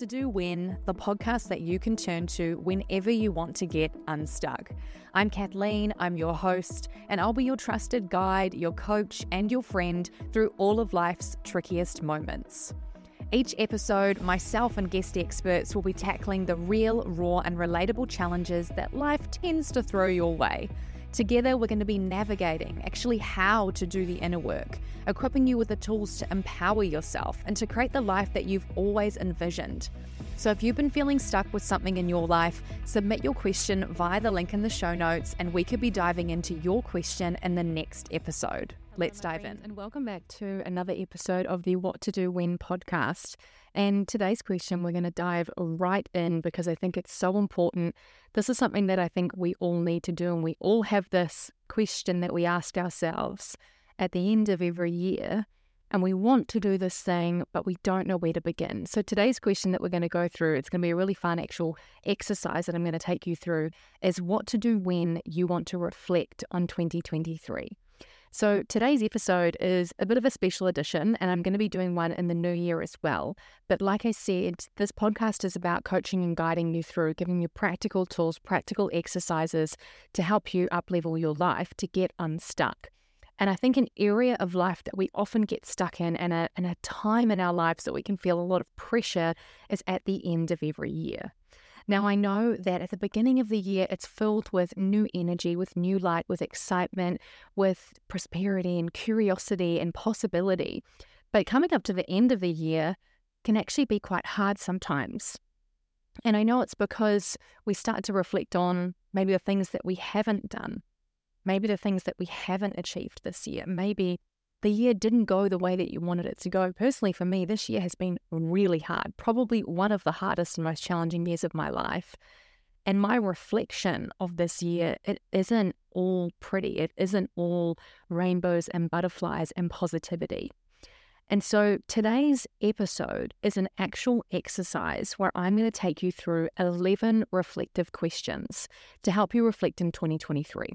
to Do When, the podcast that you can turn to whenever you want to get unstuck. I'm Kathleen, I'm your host, and I'll be your trusted guide, your coach, and your friend through all of life's trickiest moments. Each episode, myself and guest experts will be tackling the real, raw, and relatable challenges that life tends to throw your way. Together, we're going to be navigating actually how to do the inner work, equipping you with the tools to empower yourself and to create the life that you've always envisioned. So, if you've been feeling stuck with something in your life, submit your question via the link in the show notes, and we could be diving into your question in the next episode. Let's dive in. And welcome back to another episode of the What to Do When podcast. And today's question, we're going to dive right in because I think it's so important. This is something that I think we all need to do. And we all have this question that we ask ourselves at the end of every year. And we want to do this thing, but we don't know where to begin. So today's question that we're going to go through, it's going to be a really fun actual exercise that I'm going to take you through, is what to do when you want to reflect on 2023. So today's episode is a bit of a special edition, and I'm going to be doing one in the new year as well. But like I said, this podcast is about coaching and guiding you through, giving you practical tools, practical exercises to help you uplevel your life to get unstuck. And I think an area of life that we often get stuck in and a, and a time in our lives that we can feel a lot of pressure is at the end of every year. Now, I know that at the beginning of the year, it's filled with new energy, with new light, with excitement, with prosperity and curiosity and possibility. But coming up to the end of the year can actually be quite hard sometimes. And I know it's because we start to reflect on maybe the things that we haven't done, maybe the things that we haven't achieved this year, maybe the year didn't go the way that you wanted it to go. Personally, for me, this year has been really hard, probably one of the hardest and most challenging years of my life. And my reflection of this year, it isn't all pretty. It isn't all rainbows and butterflies and positivity. And so today's episode is an actual exercise where I'm going to take you through 11 reflective questions to help you reflect in 2023.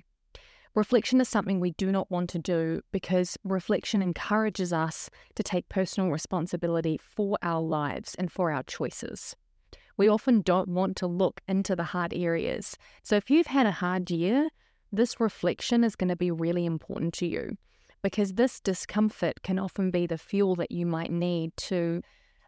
Reflection is something we do not want to do because reflection encourages us to take personal responsibility for our lives and for our choices. We often don't want to look into the hard areas. So if you've had a hard year, this reflection is going to be really important to you because this discomfort can often be the fuel that you might need to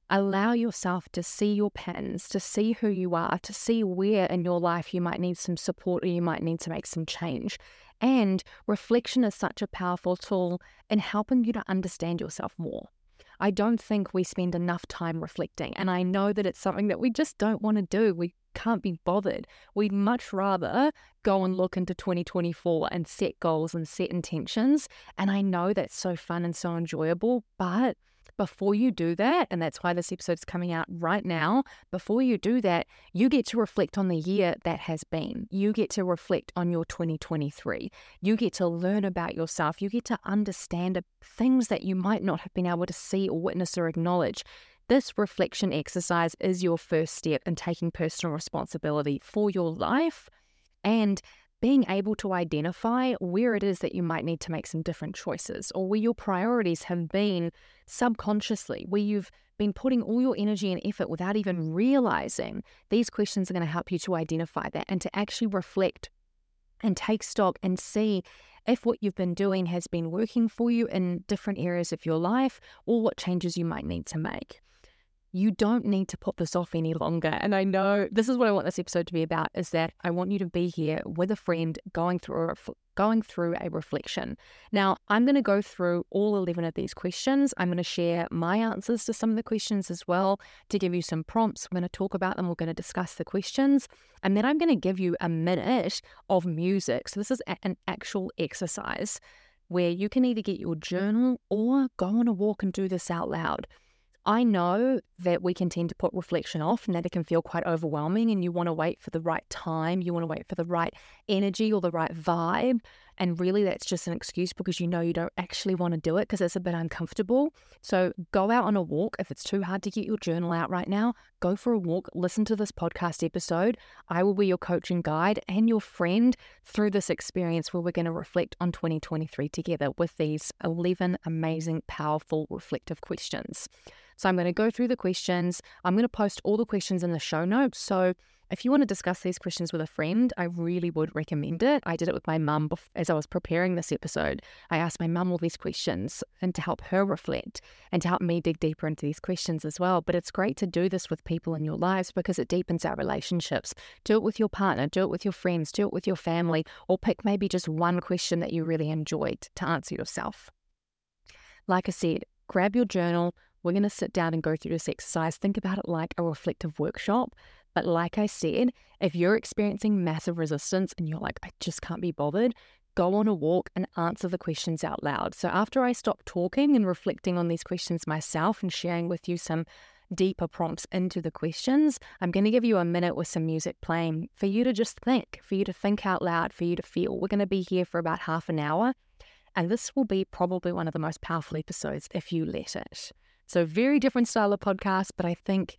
allow yourself to see your patterns, to see who you are, to see where in your life you might need some support or you might need to make some change. And reflection is such a powerful tool in helping you to understand yourself more. I don't think we spend enough time reflecting. And I know that it's something that we just don't want to do. We can't be bothered. We'd much rather go and look into 2024 and set goals and set intentions. And I know that's so fun and so enjoyable, but before you do that, and that's why this episode's coming out right now, before you do that, you get to reflect on the year that has been. You get to reflect on your 2023. You get to learn about yourself. You get to understand things that you might not have been able to see or witness or acknowledge. This reflection exercise is your first step in taking personal responsibility for your life and being able to identify where it is that you might need to make some different choices or where your priorities have been subconsciously, where you've been putting all your energy and effort without even realizing, these questions are going to help you to identify that and to actually reflect and take stock and see if what you've been doing has been working for you in different areas of your life or what changes you might need to make you don't need to put this off any longer. And I know this is what I want this episode to be about is that I want you to be here with a friend going through a, going through a reflection. Now, I'm going to go through all 11 of these questions. I'm going to share my answers to some of the questions as well to give you some prompts. We're going to talk about them. We're going to discuss the questions. And then I'm going to give you a minute of music. So this is an actual exercise where you can either get your journal or go on a walk and do this out loud. I know that we can tend to put reflection off and that it can feel quite overwhelming, and you want to wait for the right time, you want to wait for the right energy or the right vibe And really, that's just an excuse because you know you don't actually want to do it because it's a bit uncomfortable. So go out on a walk. If it's too hard to get your journal out right now, go for a walk, listen to this podcast episode. I will be your coach and guide and your friend through this experience where we're going to reflect on 2023 together with these 11 amazing, powerful, reflective questions. So I'm going to go through the questions. I'm going to post all the questions in the show notes. So if you want to discuss these questions with a friend, I really would recommend it. I did it with my mum as I was preparing this episode. I asked my mum all these questions and to help her reflect and to help me dig deeper into these questions as well. But it's great to do this with people in your lives because it deepens our relationships. Do it with your partner, do it with your friends, do it with your family, or pick maybe just one question that you really enjoyed to answer yourself. Like I said, grab your journal. We're going to sit down and go through this exercise. Think about it like a reflective workshop but like I said, if you're experiencing massive resistance and you're like, I just can't be bothered, go on a walk and answer the questions out loud. So after I stop talking and reflecting on these questions myself and sharing with you some deeper prompts into the questions, I'm going to give you a minute with some music playing for you to just think, for you to think out loud, for you to feel. We're going to be here for about half an hour, and this will be probably one of the most powerful episodes if you let it. So, very different style of podcast, but I think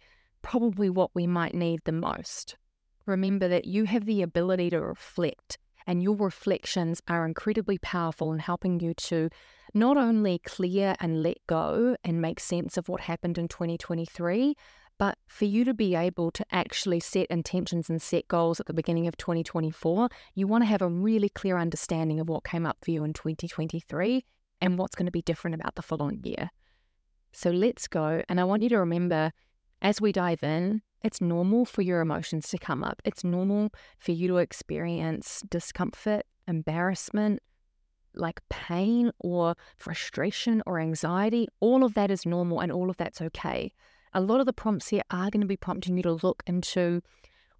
probably what we might need the most. Remember that you have the ability to reflect, and your reflections are incredibly powerful in helping you to not only clear and let go and make sense of what happened in 2023, but for you to be able to actually set intentions and set goals at the beginning of 2024, you want to have a really clear understanding of what came up for you in 2023 and what's going to be different about the following year. So let's go. And I want you to remember as we dive in, it's normal for your emotions to come up. It's normal for you to experience discomfort, embarrassment, like pain or frustration or anxiety. All of that is normal and all of that's okay. A lot of the prompts here are going to be prompting you to look into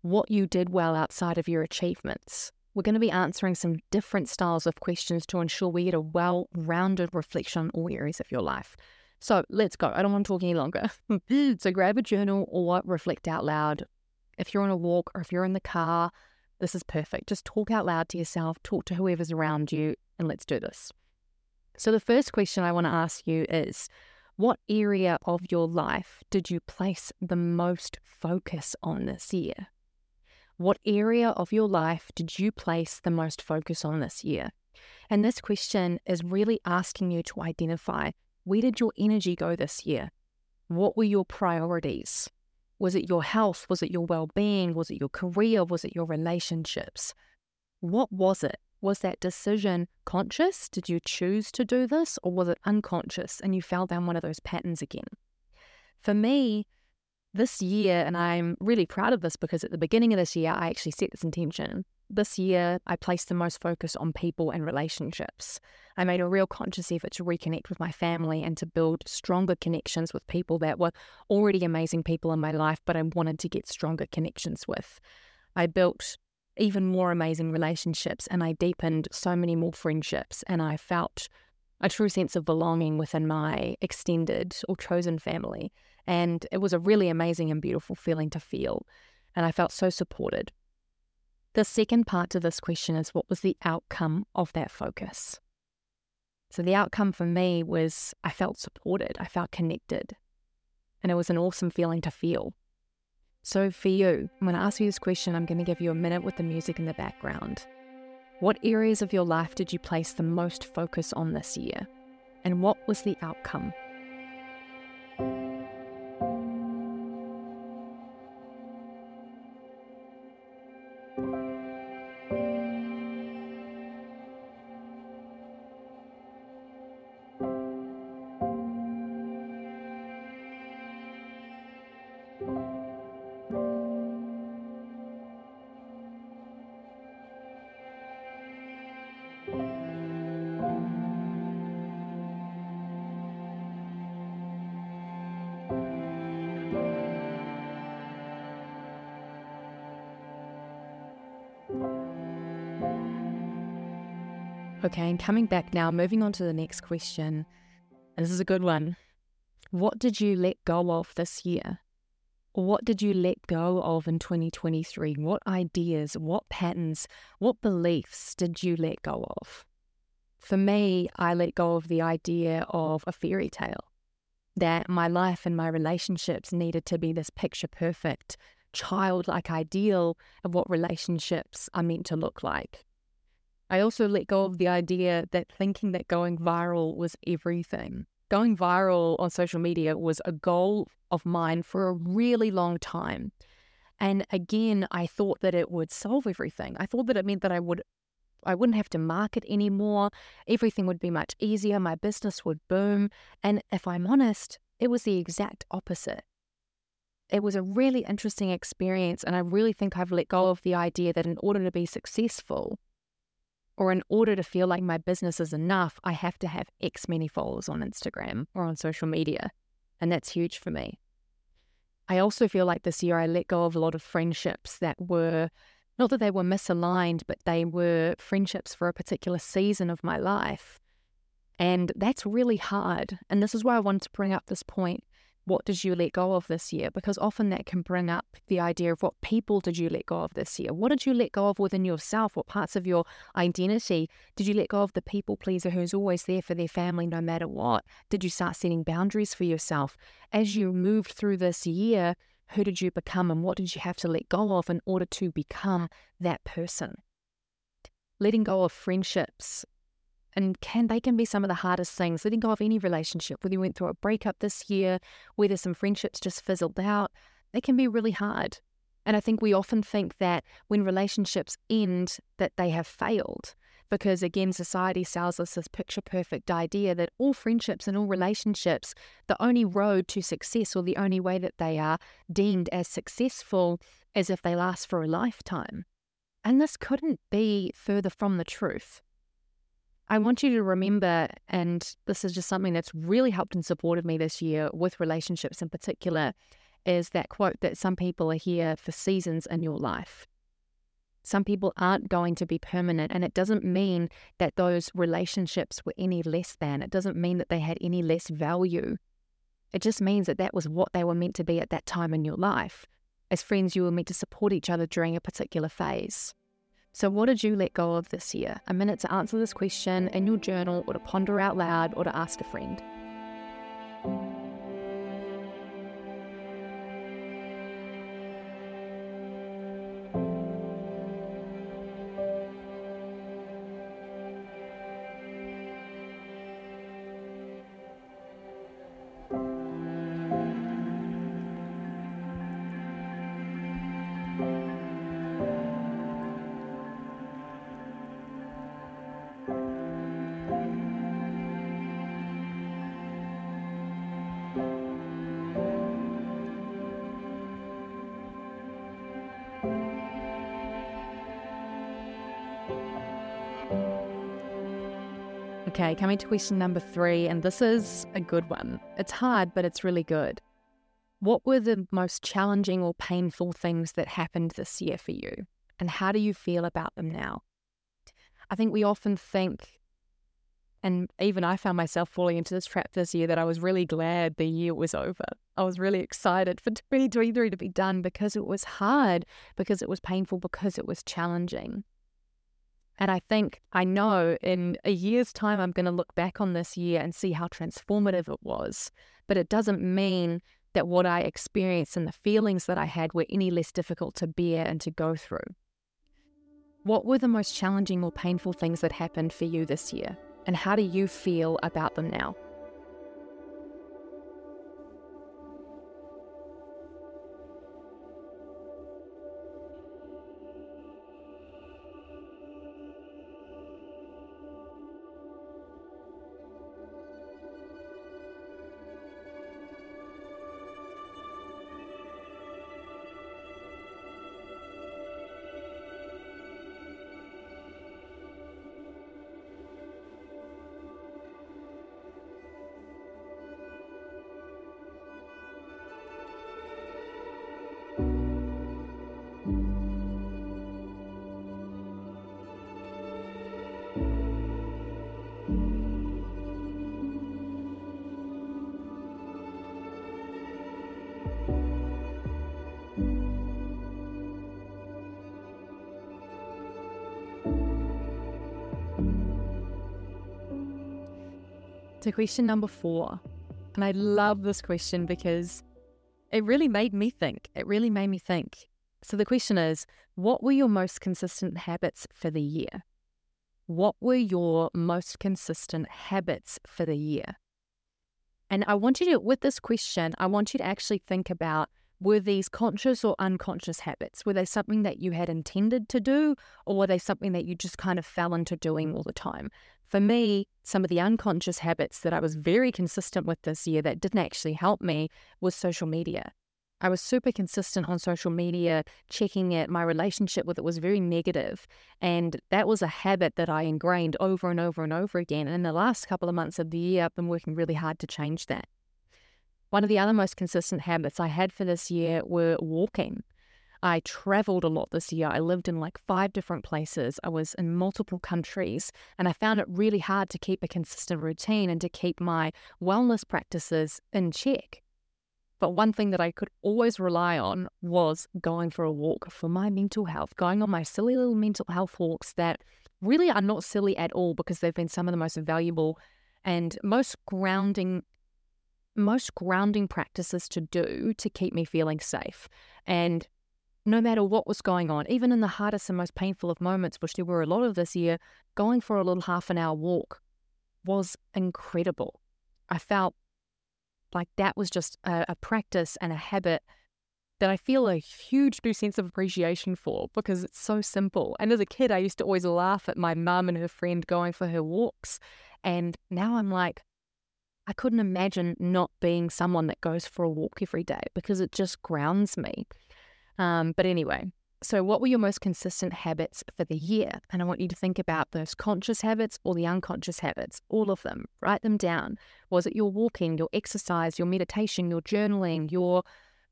what you did well outside of your achievements. We're going to be answering some different styles of questions to ensure we get a well rounded reflection on all areas of your life. So let's go. I don't want to talk any longer. so grab a journal or reflect out loud. If you're on a walk or if you're in the car, this is perfect. Just talk out loud to yourself, talk to whoever's around you, and let's do this. So, the first question I want to ask you is What area of your life did you place the most focus on this year? What area of your life did you place the most focus on this year? And this question is really asking you to identify where did your energy go this year? What were your priorities? Was it your health? Was it your well being? Was it your career? Was it your relationships? What was it? Was that decision conscious? Did you choose to do this? Or was it unconscious and you fell down one of those patterns again? For me, this year, and I'm really proud of this because at the beginning of this year, I actually set this intention this year, I placed the most focus on people and relationships. I made a real conscious effort to reconnect with my family and to build stronger connections with people that were already amazing people in my life, but I wanted to get stronger connections with. I built even more amazing relationships and I deepened so many more friendships, and I felt a true sense of belonging within my extended or chosen family. And it was a really amazing and beautiful feeling to feel. And I felt so supported. The second part to this question is what was the outcome of that focus? So, the outcome for me was I felt supported, I felt connected, and it was an awesome feeling to feel. So, for you, when to ask you this question. I'm going to give you a minute with the music in the background. What areas of your life did you place the most focus on this year? And what was the outcome? Okay, and coming back now, moving on to the next question. This is a good one. What did you let go of this year? What did you let go of in 2023? What ideas, what patterns, what beliefs did you let go of? For me, I let go of the idea of a fairy tale that my life and my relationships needed to be this picture perfect, childlike ideal of what relationships are meant to look like. I also let go of the idea that thinking that going viral was everything. Going viral on social media was a goal of mine for a really long time. And again, I thought that it would solve everything. I thought that it meant that I would I wouldn't have to market anymore. Everything would be much easier. My business would boom. And if I'm honest, it was the exact opposite. It was a really interesting experience. And I really think I've let go of the idea that in order to be successful, or in order to feel like my business is enough, I have to have X many followers on Instagram or on social media. And that's huge for me. I also feel like this year I let go of a lot of friendships that were not that they were misaligned, but they were friendships for a particular season of my life. And that's really hard. And this is why I wanted to bring up this point. What did you let go of this year? Because often that can bring up the idea of what people did you let go of this year? What did you let go of within yourself? What parts of your identity did you let go of the people pleaser who's always there for their family no matter what? Did you start setting boundaries for yourself? As you moved through this year, who did you become and what did you have to let go of in order to become that person? Letting go of friendships and can they can be some of the hardest things. Letting go of any relationship, whether you went through a breakup this year, whether some friendships just fizzled out, they can be really hard. And I think we often think that when relationships end, that they have failed because again society sells us this picture perfect idea that all friendships and all relationships the only road to success or the only way that they are deemed as successful is if they last for a lifetime and this couldn't be further from the truth I want you to remember, and this is just something that's really helped and supported me this year with relationships in particular, is that quote that some people are here for seasons in your life. Some people aren't going to be permanent, and it doesn't mean that those relationships were any less than. It doesn't mean that they had any less value. It just means that that was what they were meant to be at that time in your life. As friends, you were meant to support each other during a particular phase. So, what did you let go of this year? A minute to answer this question in your journal, or to ponder out loud, or to ask a friend. Okay, coming to question number three, and this is a good one. It's hard, but it's really good. What were the most challenging or painful things that happened this year for you? And how do you feel about them now? I think we often think, and even I found myself falling into this trap this year, that I was really glad the year was over. I was really excited for 2023 to be done because it was hard, because it was painful, because it was challenging. And I think I know in a year's time, I'm going to look back on this year and see how transformative it was. But it doesn't mean that what I experienced and the feelings that I had were any less difficult to bear and to go through. What were the most challenging or painful things that happened for you this year? And how do you feel about them now? So, question number four. And I love this question because it really made me think. It really made me think. So, the question is what were your most consistent habits for the year? What were your most consistent habits for the year? And I want you to, with this question, I want you to actually think about were these conscious or unconscious habits? Were they something that you had intended to do, or were they something that you just kind of fell into doing all the time? For me, some of the unconscious habits that I was very consistent with this year that didn't actually help me was social media. I was super consistent on social media, checking it. My relationship with it was very negative, And that was a habit that I ingrained over and over and over again. And in the last couple of months of the year, I've been working really hard to change that. One of the other most consistent habits I had for this year were walking. I traveled a lot this year. I lived in like five different places. I was in multiple countries, and I found it really hard to keep a consistent routine and to keep my wellness practices in check. But one thing that I could always rely on was going for a walk for my mental health, going on my silly little mental health walks that really are not silly at all because they've been some of the most valuable and most grounding most grounding practices to do to keep me feeling safe. And no matter what was going on, even in the hardest and most painful of moments, which there were a lot of this year, going for a little half an hour walk was incredible. I felt like that was just a, a practice and a habit that I feel a huge new sense of appreciation for because it's so simple. And as a kid, I used to always laugh at my mum and her friend going for her walks. And now I'm like, I couldn't imagine not being someone that goes for a walk every day because it just grounds me. Um, but anyway, so what were your most consistent habits for the year? And I want you to think about those conscious habits or the unconscious habits, all of them. Write them down. Was it your walking, your exercise, your meditation, your journaling, your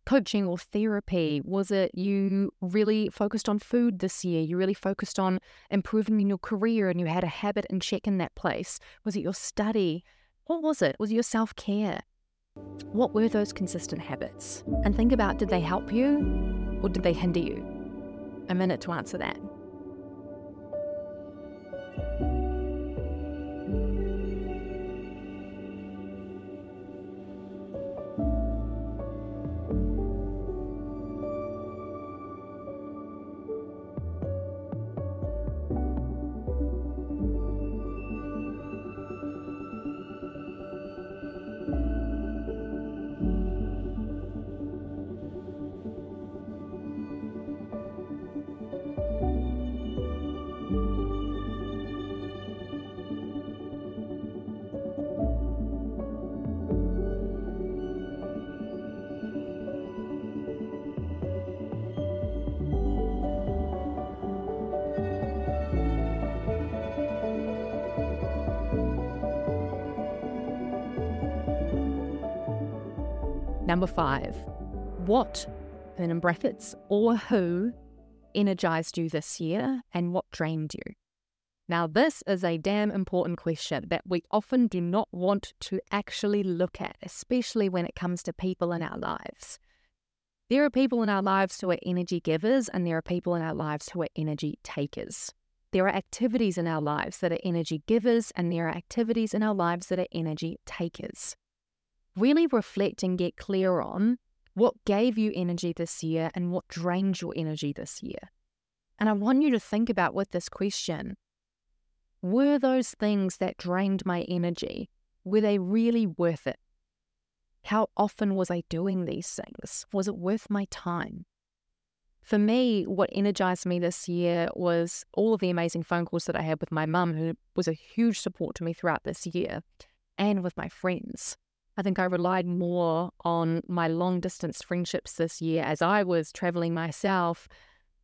coaching or therapy? Was it you really focused on food this year? You really focused on improving in your career and you had a habit and check in that place? Was it your study? What was it? Was your self care? What were those consistent habits? And think about did they help you or did they hinder you? A minute to answer that. Number five, what, and in brackets, or who energized you this year and what drained you? Now, this is a damn important question that we often do not want to actually look at, especially when it comes to people in our lives. There are people in our lives who are energy givers, and there are people in our lives who are energy takers. There are activities in our lives that are energy givers, and there are activities in our lives that are energy takers really reflect and get clear on what gave you energy this year and what drained your energy this year. And I want you to think about with this question were those things that drained my energy, were they really worth it? How often was I doing these things? Was it worth my time? For me, what energized me this year was all of the amazing phone calls that I had with my mum, who was a huge support to me throughout this year, and with my friends. I think I relied more on my long distance friendships this year as I was traveling myself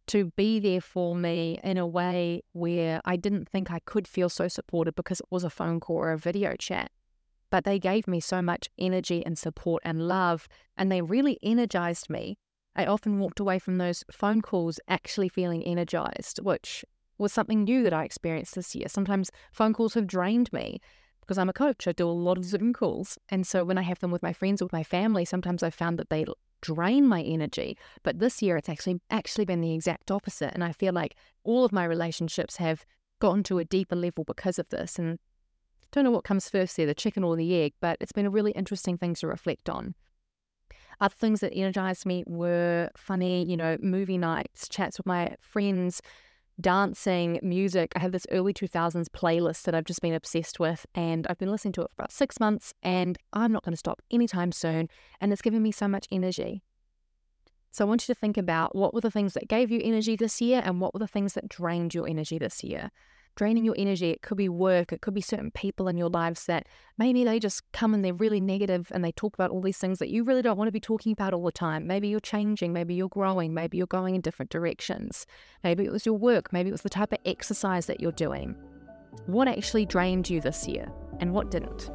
to be there for me in a way where I didn't think I could feel so supported because it was a phone call or a video chat. But they gave me so much energy and support and love, and they really energized me. I often walked away from those phone calls actually feeling energized, which was something new that I experienced this year. Sometimes phone calls have drained me because I'm a coach, I do a lot of Zoom calls. And so when I have them with my friends or with my family, sometimes I've found that they drain my energy. But this year it's actually actually been the exact opposite. And I feel like all of my relationships have gotten to a deeper level because of this. And Don't know what comes first there, the chicken or the egg, but it's been a really interesting thing to reflect on. Other things that energized me were funny, you know, movie nights, chats with my friends, dancing, music. I have this early 2000s playlist that I've just been obsessed with, and I've been listening to it for about six months, and I'm not going to stop anytime soon. And it's given me so much energy. So I want you to think about what were the things that gave you energy this year and what were the things that drained your energy this year. Draining your energy, it could be work, it could be certain people in your lives that maybe they just come and they're really negative and they talk about all these things that you really don't want to be talking about all the time. Maybe you're changing, maybe you're growing, maybe you're going in different directions. Maybe it was your work, maybe it was the type of exercise that you're doing. What actually drained you this year and what didn't?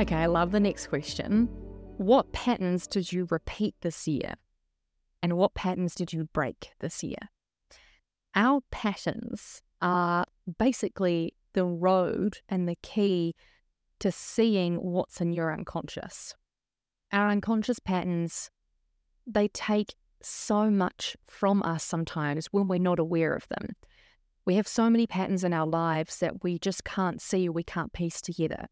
Okay, I love the next question. What patterns did you repeat this year? And what patterns did you break this year? Our patterns are basically the road and the key to seeing what's in your unconscious. Our unconscious patterns, they take so much from us sometimes when we're not aware of them. We have so many patterns in our lives that we just can't see or we can't piece together.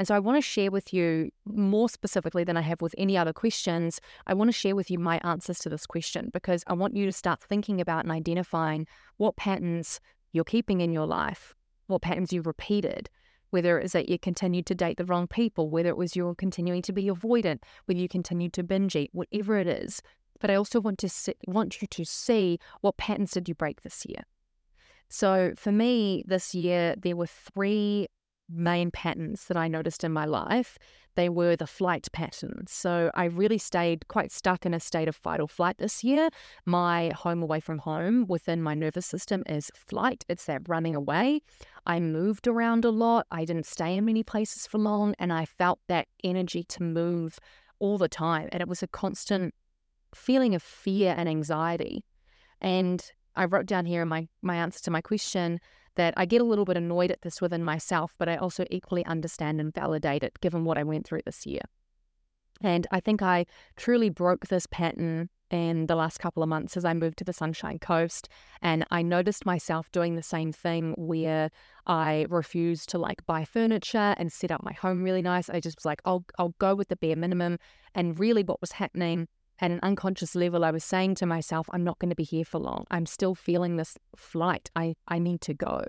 And so I want to share with you more specifically than I have with any other questions. I want to share with you my answers to this question because I want you to start thinking about and identifying what patterns you're keeping in your life, what patterns you've repeated, whether it is that you continued to date the wrong people, whether it was you're continuing to be avoidant, whether you continued to binge eat, whatever it is. But I also want to see, want you to see what patterns did you break this year. So for me, this year there were three main patterns that I noticed in my life, they were the flight patterns. So I really stayed quite stuck in a state of fight or flight this year. My home away from home within my nervous system is flight, it's that running away. I moved around a lot, I didn't stay in many places for long, and I felt that energy to move all the time. And it was a constant feeling of fear and anxiety. And I wrote down here in my, my answer to my question that I get a little bit annoyed at this within myself, but I also equally understand and validate it given what I went through this year. And I think I truly broke this pattern in the last couple of months as I moved to the Sunshine Coast. And I noticed myself doing the same thing where I refused to like buy furniture and set up my home really nice. I just was like, I'll, I'll go with the bare minimum. And really, what was happening at an unconscious level, I was saying to myself, I'm not going to be here for long. I'm still feeling this flight. I, I need to go.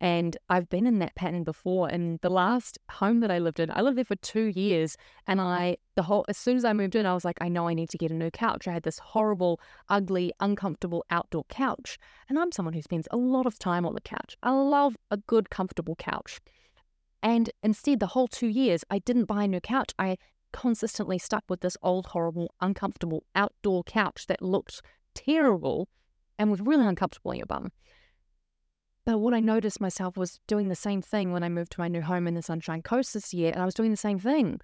And I've been in that pattern before. In the last home that I lived in, I lived there for two years. And I, the whole, as soon as I moved in, I was like, I know I need to get a new couch. I had this horrible, ugly, uncomfortable outdoor couch. And I'm someone who spends a lot of time on the couch. I love a good, comfortable couch. And instead, the whole two years, I didn't buy a new couch. I consistently stuck with this old, horrible, uncomfortable outdoor couch that looked terrible and was really uncomfortable in your bum. But what I noticed myself was doing the same thing when I moved to my new home in the Sunshine Coast this year, and I was doing the same thing.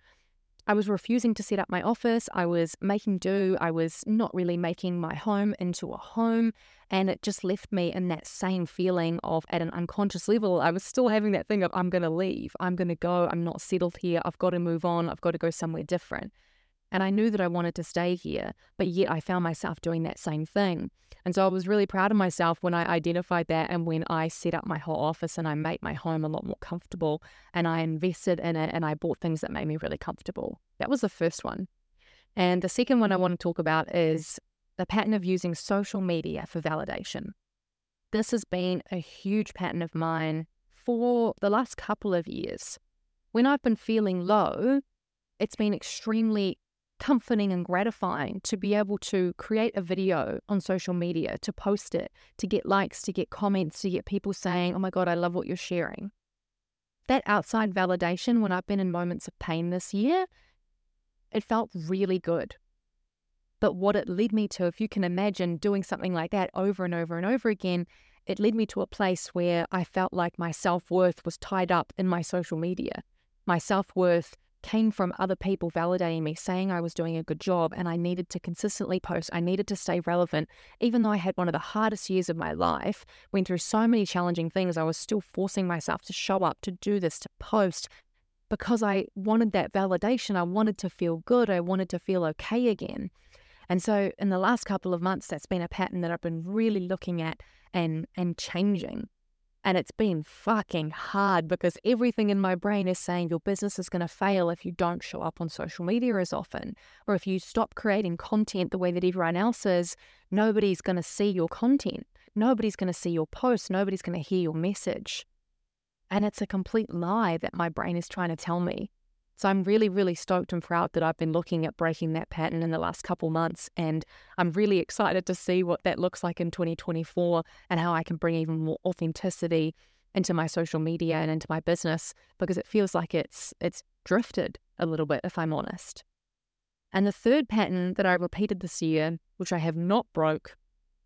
I was refusing to set up my office. I was making do. I was not really making my home into a home. And it just left me in that same feeling of, at an unconscious level, I was still having that thing of, I'm going to leave. I'm going to go. I'm not settled here. I've got to move on. I've got to go somewhere different. And I knew that I wanted to stay here, but yet I found myself doing that same thing. And so I was really proud of myself when I identified that and when I set up my whole office and I made my home a lot more comfortable and I invested in it and I bought things that made me really comfortable. That was the first one. And the second one I mm-hmm. want to talk about is the pattern of using social media for validation. This has been a huge pattern of mine for the last couple of years. When I've been feeling low, it's been extremely comforting and gratifying to be able to create a video on social media, to post it, to get likes, to get comments, to get people saying, Oh my God, I love what you're sharing. that outside validation when I've been in moments of pain this year, it felt really good. But what it led me to, if you can imagine doing something like that over and over and over again, it led me to a place where I felt like my self worth was tied up in my social media. My self worth came from other people validating me, saying I was doing a good job, and I needed to consistently post. I needed to stay relevant. Even though I had one of the hardest years of my life, went through so many challenging things, I was still forcing myself to show up, to do this, to post, because I wanted that validation. I wanted to feel good. I wanted to feel okay again. And so, in the last couple of months, that's been a pattern that I've been really looking at and and changing. And it's been fucking hard because everything in my brain is saying your business is going to fail if you don't show up on social media as often. Or if you stop creating content the way that everyone else is, nobody's going to see your content. Nobody's going to see your post. Nobody's going to hear your message. And it's a complete lie that my brain is trying to tell me. So I'm really, really stoked and proud that I've been looking at breaking that pattern in the last couple months. And I'm really excited to see what that looks like in 2024 and how I can bring even more authenticity into my social media and into my business because it feels like it's it's drifted a little bit, if I'm honest. And the third pattern that I repeated this year, which I have not broke,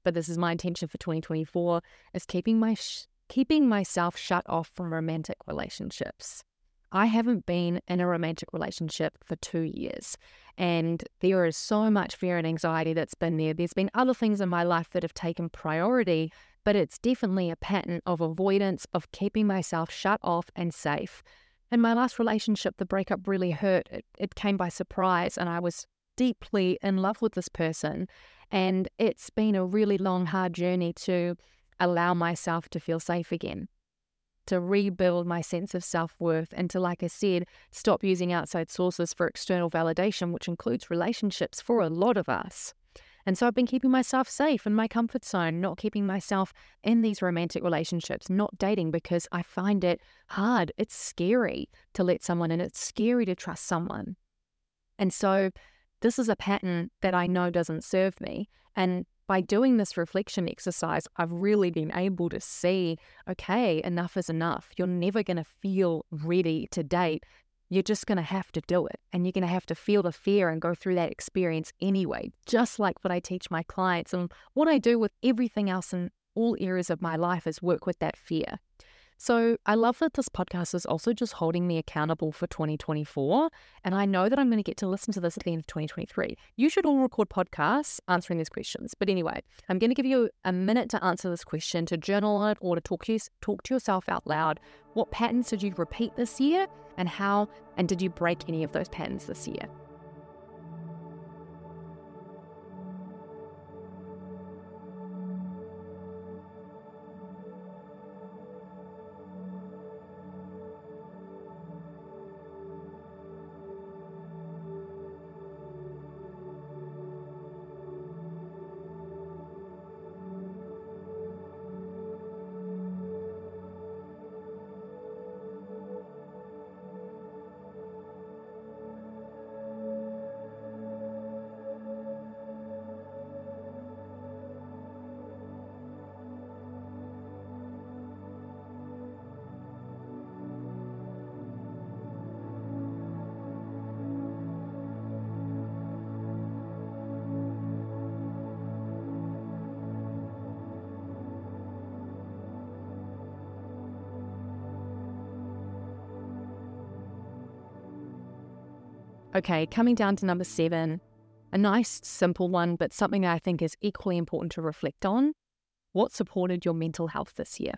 but this is my intention for 2024, is keeping my sh- keeping myself shut off from romantic relationships. I haven't been in a romantic relationship for two years. And there is so much fear and anxiety that's been there. There's been other things in my life that have taken priority, but it's definitely a pattern of avoidance, of keeping myself shut off and safe. In my last relationship, the breakup really hurt. It, it came by surprise, and I was deeply in love with this person. And it's been a really long, hard journey to allow myself to feel safe again to rebuild my sense of self worth and to, like I said, stop using outside sources for external validation, which includes relationships for a lot of us. And so I've been keeping myself safe in my comfort zone, not keeping myself in these romantic relationships, not dating because I find it hard. It's scary to let someone in, it's scary to trust someone. And so this is a pattern that I know doesn't serve me. And by doing this reflection exercise, I've really been able to see okay, enough is enough. You're never going to feel ready to date. You're just going to have to do it. And you're going to have to feel the fear and go through that experience anyway, just like what I teach my clients. And what I do with everything else in all areas of my life is work with that fear. So I love that this podcast is also just holding me accountable for 2024. And I know that I'm going to get to listen to this at the end of 2023. You should all record podcasts answering these questions. But anyway, I'm going to give you a minute to answer this question, to journal on it, or to talk to, you, talk to yourself out loud. What patterns did you repeat this year? And how, and did you break any of those patterns this year? Okay, coming down to number seven, a nice, simple one, but something I think is equally important to reflect on. What supported your mental health this year?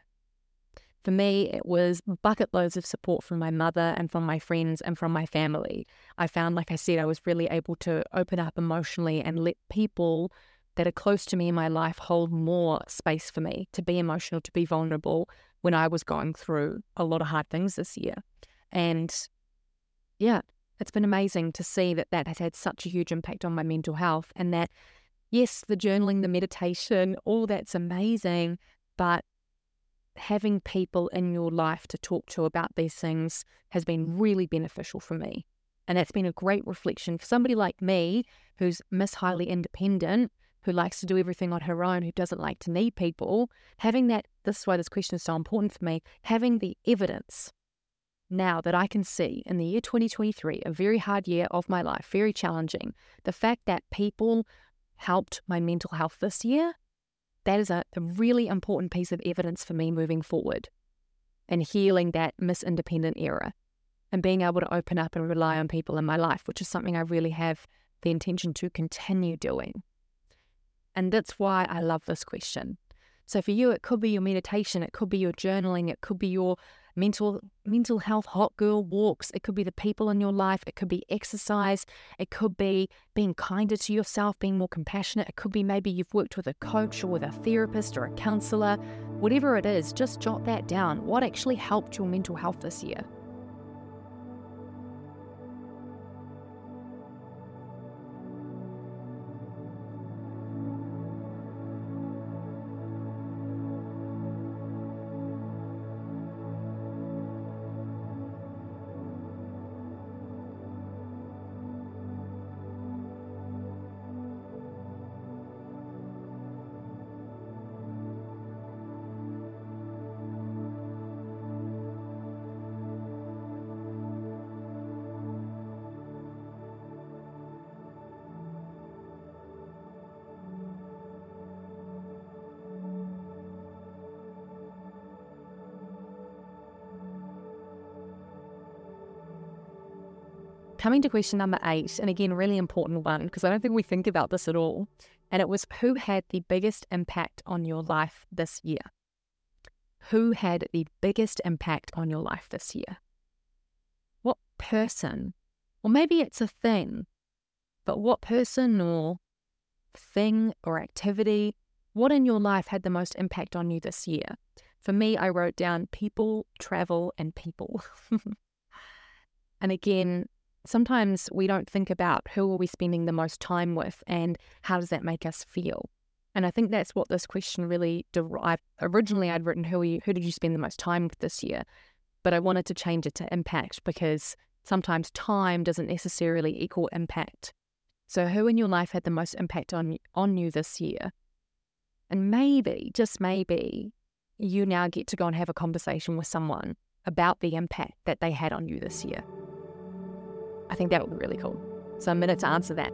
For me, it was bucket loads of support from my mother and from my friends and from my family. I found, like I said, I was really able to open up emotionally and let people that are close to me in my life hold more space for me to be emotional, to be vulnerable when I was going through a lot of hard things this year. And yeah, it's been amazing to see that that has had such a huge impact on my mental health and that yes the journaling the meditation all that's amazing but having people in your life to talk to about these things has been really beneficial for me. And that's been a great reflection for somebody like me who's miss highly independent who likes to do everything on her own who doesn't like to need people having that this is why this question is so important for me having the evidence now that I can see in the year 2023, a very hard year of my life, very challenging, the fact that people helped my mental health this year, that is a, really important piece of evidence for me moving forward and healing that Miss Independent era and being able to open up and rely on people in my life, which is something I really have the intention to continue doing. And that's why I love this question. So for you, it could be your meditation, it could be your journaling, it could be your mental mental health hot girl walks. It could be the people in your life. It could be exercise. It could be being kinder to yourself being more compassionate. It could be maybe you've worked with a coach or with a therapist or a counselor. Whatever it is just jot that down. What actually helped your mental health this year Coming to question number eight, and again, really important one, because I don't think we think about this at all. And it was who had the biggest impact on your life this year? Who had the biggest impact on your life this year? What person, or maybe it's a thing, but what person or thing or activity, what in your life had the most impact on you this year? For me, I wrote down people, travel, and people. and again, sometimes we don't think about who are we spending the most time with and how does that make us feel. And I think that's what this question really derived. Originally, I'd written who you, who did you spend the most time with this year, but I wanted to change it to impact because sometimes time doesn't necessarily equal impact. So, who in your life had the most impact on on you this year? And maybe, just maybe, you now get to go and have a conversation with someone about the impact that they had on you this year. I think that would be really cool. So, a minute to answer that.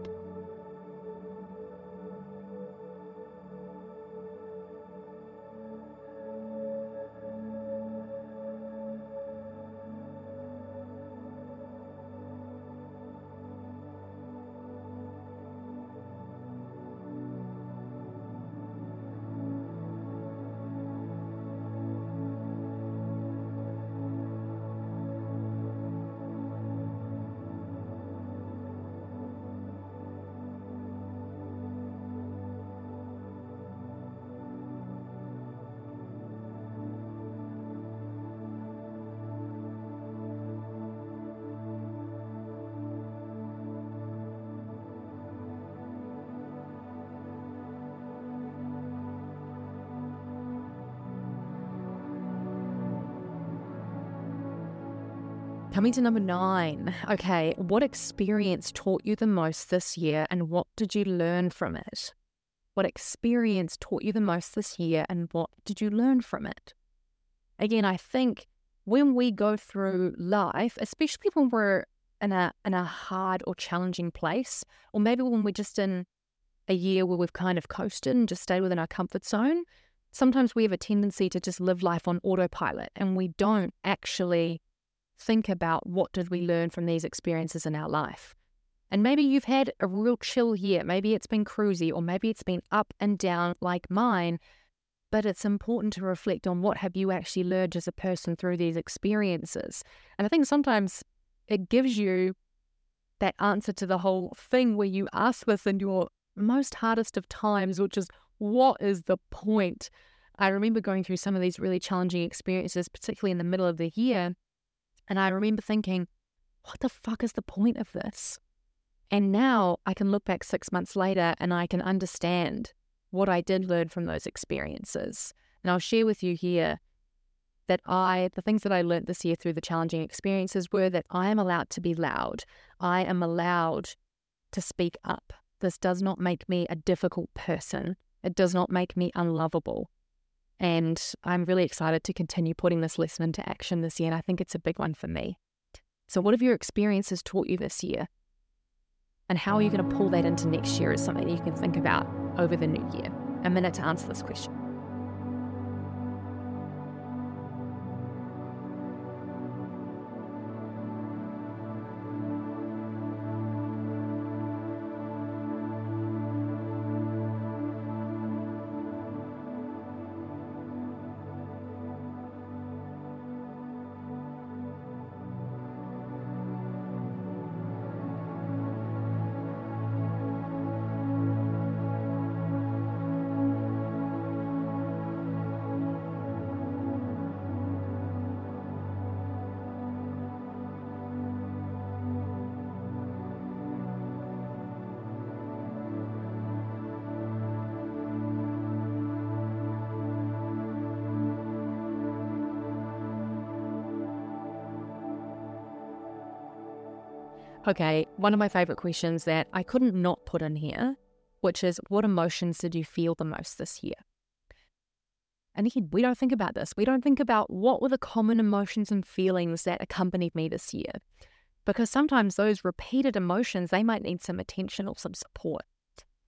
Coming to number nine. Okay, what experience taught you the most this year and what did you learn from it? What experience taught you the most this year and what did you learn from it? Again, I think when we go through life, especially when we're in a in a hard or challenging place, or maybe when we're just in a year where we've kind of coasted and just stayed within our comfort zone, sometimes we have a tendency to just live life on autopilot and we don't actually think about what did we learn from these experiences in our life. And maybe you've had a real chill year. Maybe it's been cruisy or maybe it's been up and down like mine. But it's important to reflect on what have you actually learned as a person through these experiences. And I think sometimes it gives you that answer to the whole thing where you ask this in your most hardest of times, which is what is the point? I remember going through some of these really challenging experiences, particularly in the middle of the year, and I remember thinking, what the fuck is the point of this? And now I can look back six months later and I can understand what I did learn from those experiences. And I'll share with you here that I, the things that I learned this year through the challenging experiences were that I am allowed to be loud. I am allowed to speak up. This does not make me a difficult person. It does not make me unlovable. And I'm really excited to continue putting this lesson into action this year. And I think it's a big one for me. So, what have your experiences taught you this year? And how are you going to pull that into next year is something you can think about over the new year. A minute to answer this question. Okay, one of my favorite questions that I couldn't not put in here, which is what emotions did you feel the most this year? And again, we don't think about this. We don't think about what were the common emotions and feelings that accompanied me this year. Because sometimes those repeated emotions, they might need some attention or some support.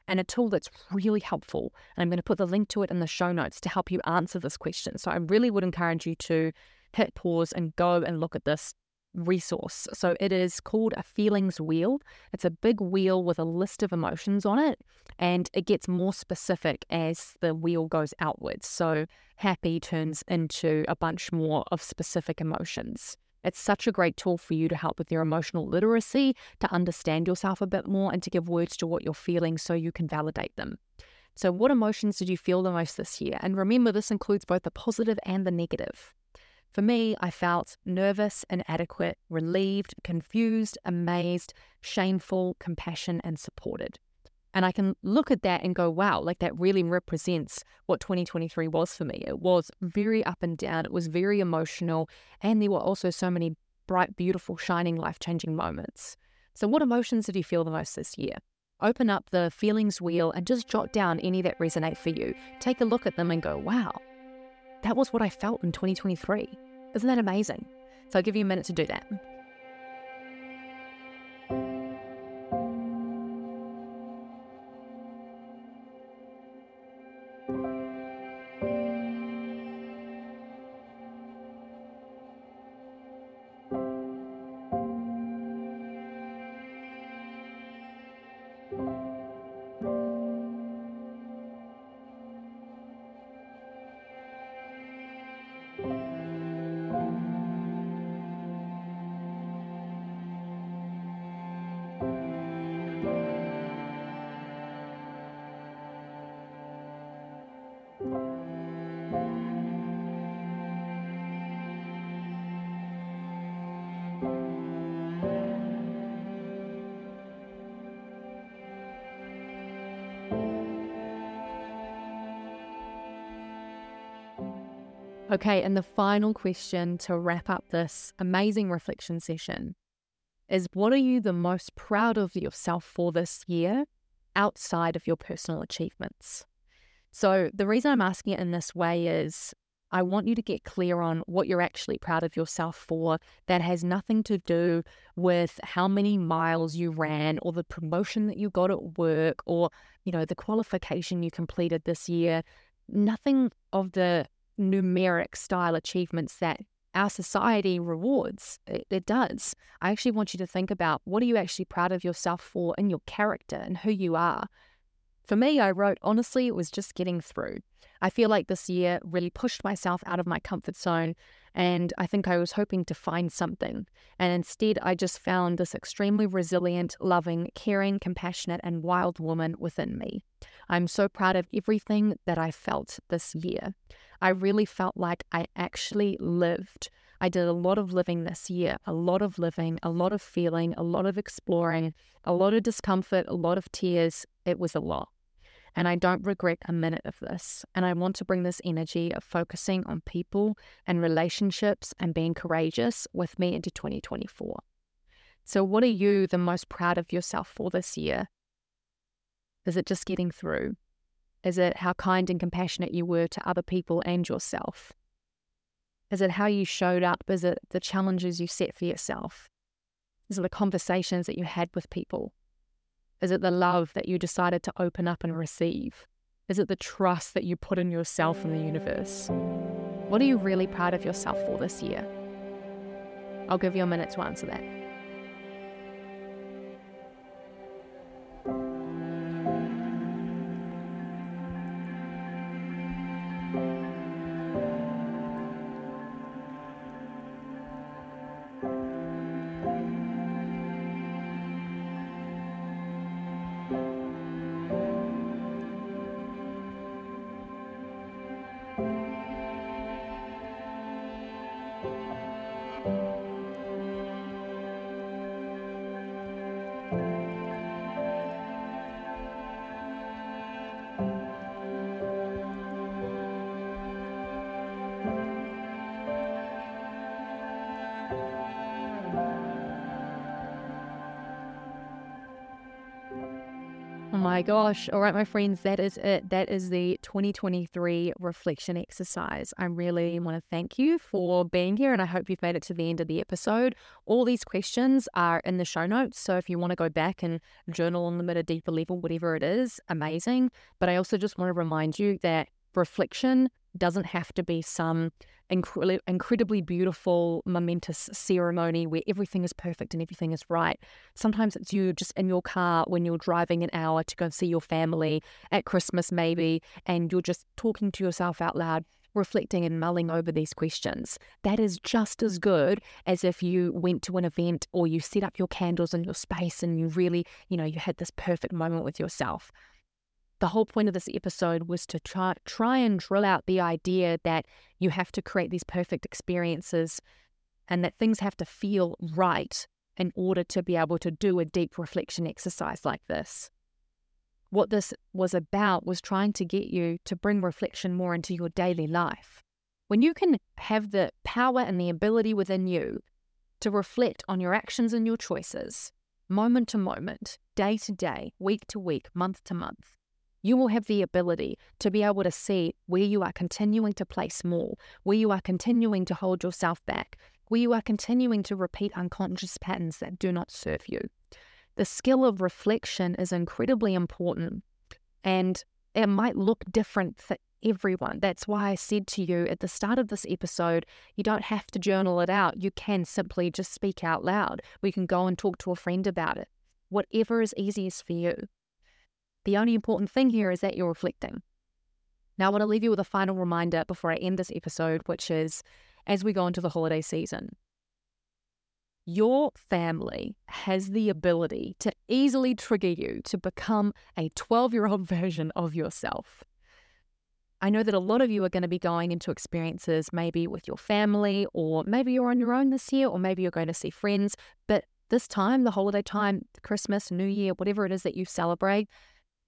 And a tool that's really helpful, and I'm going to put the link to it in the show notes to help you answer this question. So I really would encourage you to hit pause and go and look at this resource. So it is called a feelings wheel. It's a big wheel with a list of emotions on it, and it gets more specific as the wheel goes outwards. So happy turns into a bunch more of specific emotions. It's such a great tool for you to help with your emotional literacy, to understand yourself a bit more, and to give words to what you're feeling so you can validate them. So, what emotions did you feel the most this year? And remember, this includes both the positive and the negative. For me, I felt nervous, inadequate, relieved, confused, amazed, shameful, compassion, and supported. And I can look at that and go, wow, like that really represents what 2023 was for me. It was very up and down, it was very emotional, and there were also so many bright, beautiful, shining, life changing moments. So, what emotions did you feel the most this year? Open up the feelings wheel and just jot down any that resonate for you. Take a look at them and go, wow, that was what I felt in 2023. Isn't that amazing? So I'll give you a minute to do that. Okay, and the final question to wrap up this amazing reflection session is what are you the most proud of yourself for this year outside of your personal achievements? So, the reason I'm asking it in this way is I want you to get clear on what you're actually proud of yourself for that has nothing to do with how many miles you ran or the promotion that you got at work or, you know, the qualification you completed this year. Nothing of the numeric style achievements that our society rewards. It, it, does. I actually want you to think about what are you actually proud of yourself for in your character and who you are. For me, I wrote, honestly, it was just getting through. I feel like this year really pushed myself out of my comfort zone, and I think I was hoping to find something. And instead, I just found this extremely resilient, loving, caring, compassionate, and wild woman within me. I'm so proud of everything that I felt this year. I really felt like I actually lived. I did a lot of living this year, a lot of living, a lot of feeling, a lot of exploring, a lot of discomfort, a lot of tears. It was a lot. And I don't regret a minute of this. And I want to bring this energy of focusing on people and relationships and being courageous with me into 2024. So, what are you the most proud of yourself for this year? Is it just getting through? Is it how kind and compassionate you were to other people and yourself? Is it how you showed up? Is it the challenges you set for yourself? Is it the conversations that you had with people? Is it the love that you decided to open up and receive? Is it the trust that you put in yourself and the universe? What are you really proud of yourself for this year? I'll give you a minute to answer that. My gosh. All right, my friends, that is it. That is the 2023 reflection exercise. I really want to thank you for being here and I hope you've made it to the end of the episode. All these questions are in the show notes. So if you want to go back and journal on them at a deeper level, whatever it is, amazing. But I also just want to remind you that reflection doesn't have to be some incre- incredibly beautiful, momentous ceremony where everything is perfect and everything is right. Sometimes it's you just in your car when you're driving an hour to go see your family at Christmas, maybe, and you're just talking to yourself out loud. Reflecting and mulling over these questions. That is just as good as if you went to an event or you set up your candles in your space and you really, you know, you had this perfect moment with yourself the whole point of this episode was to try, try and drill out the idea that you have to create these perfect experiences and that things have to feel right in order to be able to do a deep reflection exercise like this. What this was about was trying to get you to bring reflection more into your daily life. When you can have the power and the ability within you to reflect on your actions and your choices, moment to moment, day to day, week to week, month to month, you will have the ability to be able to see where you are continuing to play small, where you are continuing to hold yourself back, where you are continuing to repeat unconscious patterns that do not serve you. The skill of reflection is incredibly important and it might look different for everyone. That's why I said to you at the start of this episode, you don't have to journal it out. You can simply just speak out loud. We can go and talk to a friend about it. Whatever is easiest for you. The only important thing here is that you're reflecting. Now, I want to leave you with a final reminder before I end this episode, which is as we go into the holiday season, your family has the ability to easily trigger you to become a 12 year old version of yourself. I know that a lot of you are going to be going into experiences maybe with your family, or maybe you're on your own this year, or maybe you're going to see friends. But this time, the holiday time, Christmas, New Year, whatever it is that you celebrate,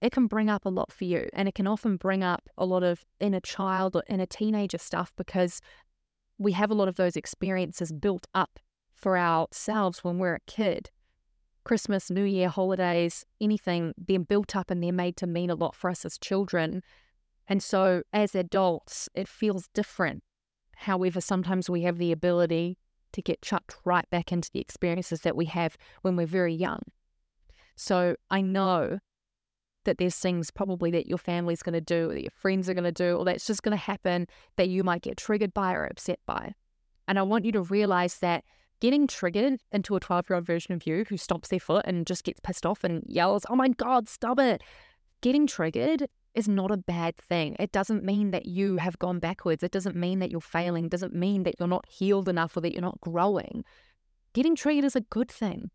it can bring up a lot for you. And it can often bring up a lot of inner child or inner teenager stuff because we have a lot of those experiences built up for ourselves when we're a kid. Christmas, New Year, holidays, anything, they're built up and they're made to mean a lot for us as children. And so as adults, it feels different. However, sometimes we have the ability to get chucked right back into the experiences that we have when we're very young. So I know that there's things probably that your family's going to do, that your friends are going to do, or that's just going to happen that you might get triggered by or upset by. And I want you to realize that getting triggered into a 12 year old version of you who stomps their foot and just gets pissed off and yells, Oh my God, stop it. Getting triggered is not a bad thing. It doesn't mean that you have gone backwards. It doesn't mean that you're failing. It doesn't mean that you're not healed enough or that you're not growing. Getting triggered is a good thing.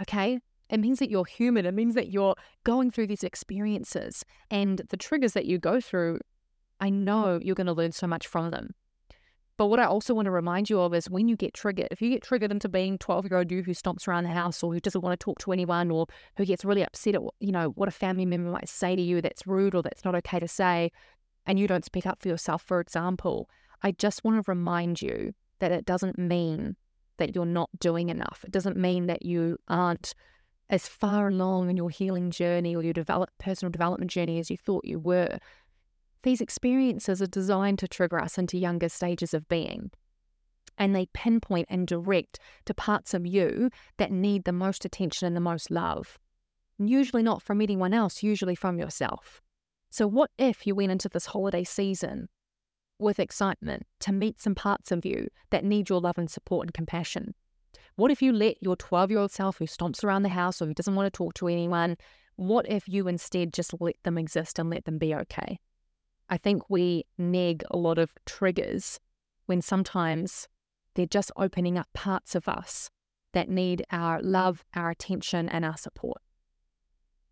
Okay. It means that you're human. It means that you're going through these experiences and the triggers that you go through. I know you're going to learn so much from them. But what I also want to remind you of is when you get triggered, if you get triggered into being 12 year old you who stomps around the house or who doesn't want to talk to anyone or who gets really upset at, you know, what a family member might say to you that's rude or that's not okay to say, and you don't speak up for yourself, for example, I just want to remind you that it doesn't mean that you're not doing enough. It doesn't mean that you aren't as far along in your healing journey or your develop, personal development journey as you thought you were. These experiences are designed to trigger us into younger stages of being. And they pinpoint and direct to parts of you that need the most attention and the most love. Usually not from anyone else, usually from yourself. So, what if you went into this holiday season with excitement to meet some parts of you that need your love and support and compassion? What if you let your 12 year old self who stomps around the house or who doesn't want to talk to anyone, what if you instead just let them exist and let them be okay? I think we neg a lot of triggers when sometimes they're just opening up parts of us that need our love, our attention, and our support.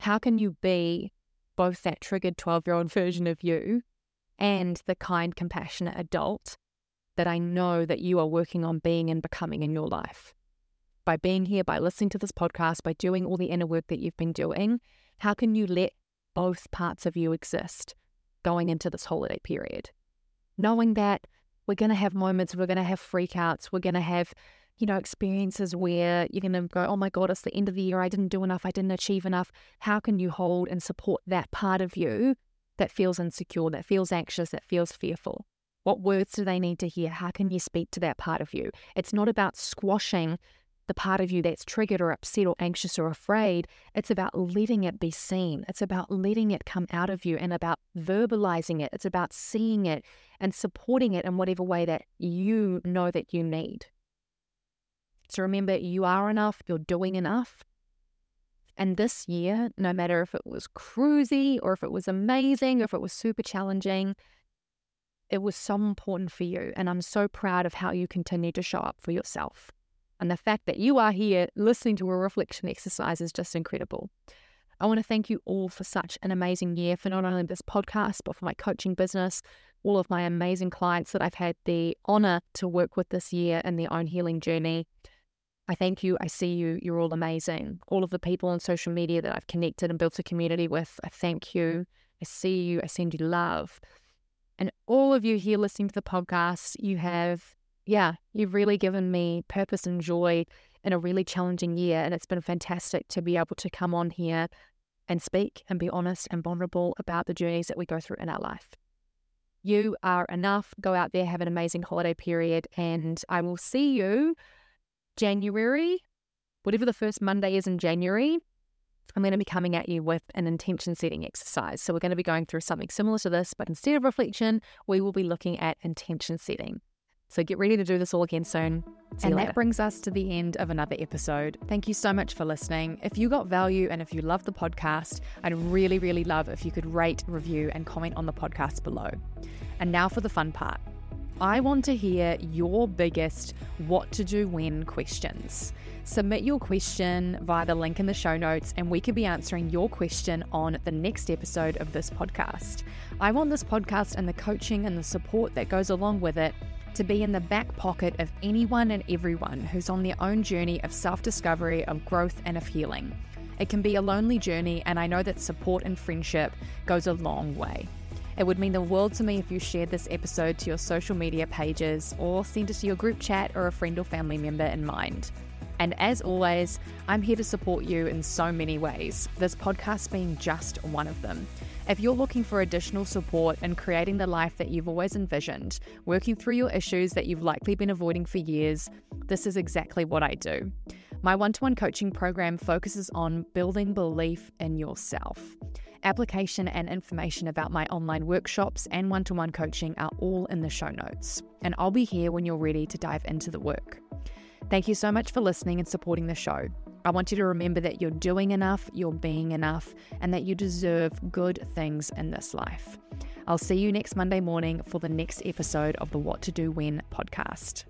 How can you be both that triggered 12 year old version of you and the kind, compassionate adult that I know that you are working on being and becoming in your life? By being here, by listening to this podcast, by doing all the inner work that you've been doing, how can you let both parts of you exist going into this holiday period? Knowing that we're going to have moments, we're going to have freakouts, we're going to have you know, experiences where you're going to go, oh my God, it's the end of the year. I didn't do enough. I didn't achieve enough. How can you hold and support that part of you that feels insecure, that feels anxious, that feels fearful? What words do they need to hear? How can you speak to that part of you? It's not about squashing the part of you that's triggered or upset or anxious or afraid. It's about letting it be seen. It's about letting it come out of you and about verbalizing it. It's about seeing it and supporting it in whatever way that you know that you need. So remember, you are enough, you're doing enough. And this year, no matter if it was cruisy or if it was amazing or if it was super challenging, it was so important for you. And I'm so proud of how you continue to show up for yourself. And the fact that you are here listening to a reflection exercise is just incredible. I want to thank you all for such an amazing year for not only this podcast, but for my coaching business, all of my amazing clients that I've had the honor to work with this year in their own healing journey. I thank you. I see you. You're all amazing. All of the people on social media that I've connected and built a community with, I thank you. I see you. I send you love. And all of you here listening to the podcast, you have, yeah, you've really given me purpose and joy in a really challenging year. And it's been fantastic to be able to come on here and speak and be honest and vulnerable about the journeys that we go through in our life. You are enough. Go out there, have an amazing holiday period, and I will see you January, whatever the first Monday is in January, I'm going to be coming at you with an intention setting exercise. So we're going to be going through something similar to this, but instead of reflection, we will be looking at intention setting. So get ready to do this all again soon. See and that brings us to the end of another episode. Thank you so much for listening. If you got value and if you love the podcast, I'd really, really love if you could rate, review, and comment on the podcast below. And now for the fun part. I want to hear your biggest what to do when questions. Submit your question via the link in the show notes, and we could be answering your question on the next episode of this podcast. I want this podcast and the coaching and the support that goes along with it to be in the back pocket of anyone and everyone who's on their own journey of self discovery, of growth, and of healing. It can be a lonely journey, and I know that support and friendship goes a long way. It would mean the world to me if you shared this episode to your social media pages or sent it to your group chat or a friend or family member in mind. And as always, I'm here to support you in so many ways, this podcast being just one of them. If you're looking for additional support in creating the life that you've always envisioned, working through your issues that you've likely been avoiding for years, this is exactly what I do. My one to one coaching program focuses on building belief in yourself. Application and information about my online workshops and one to one coaching are all in the show notes, and I'll be here when you're ready to dive into the work. Thank you so much for listening and supporting the show. I want you to remember that you're doing enough, you're being enough, and that you deserve good things in this life. I'll see you next Monday morning for the next episode of the What to Do When podcast.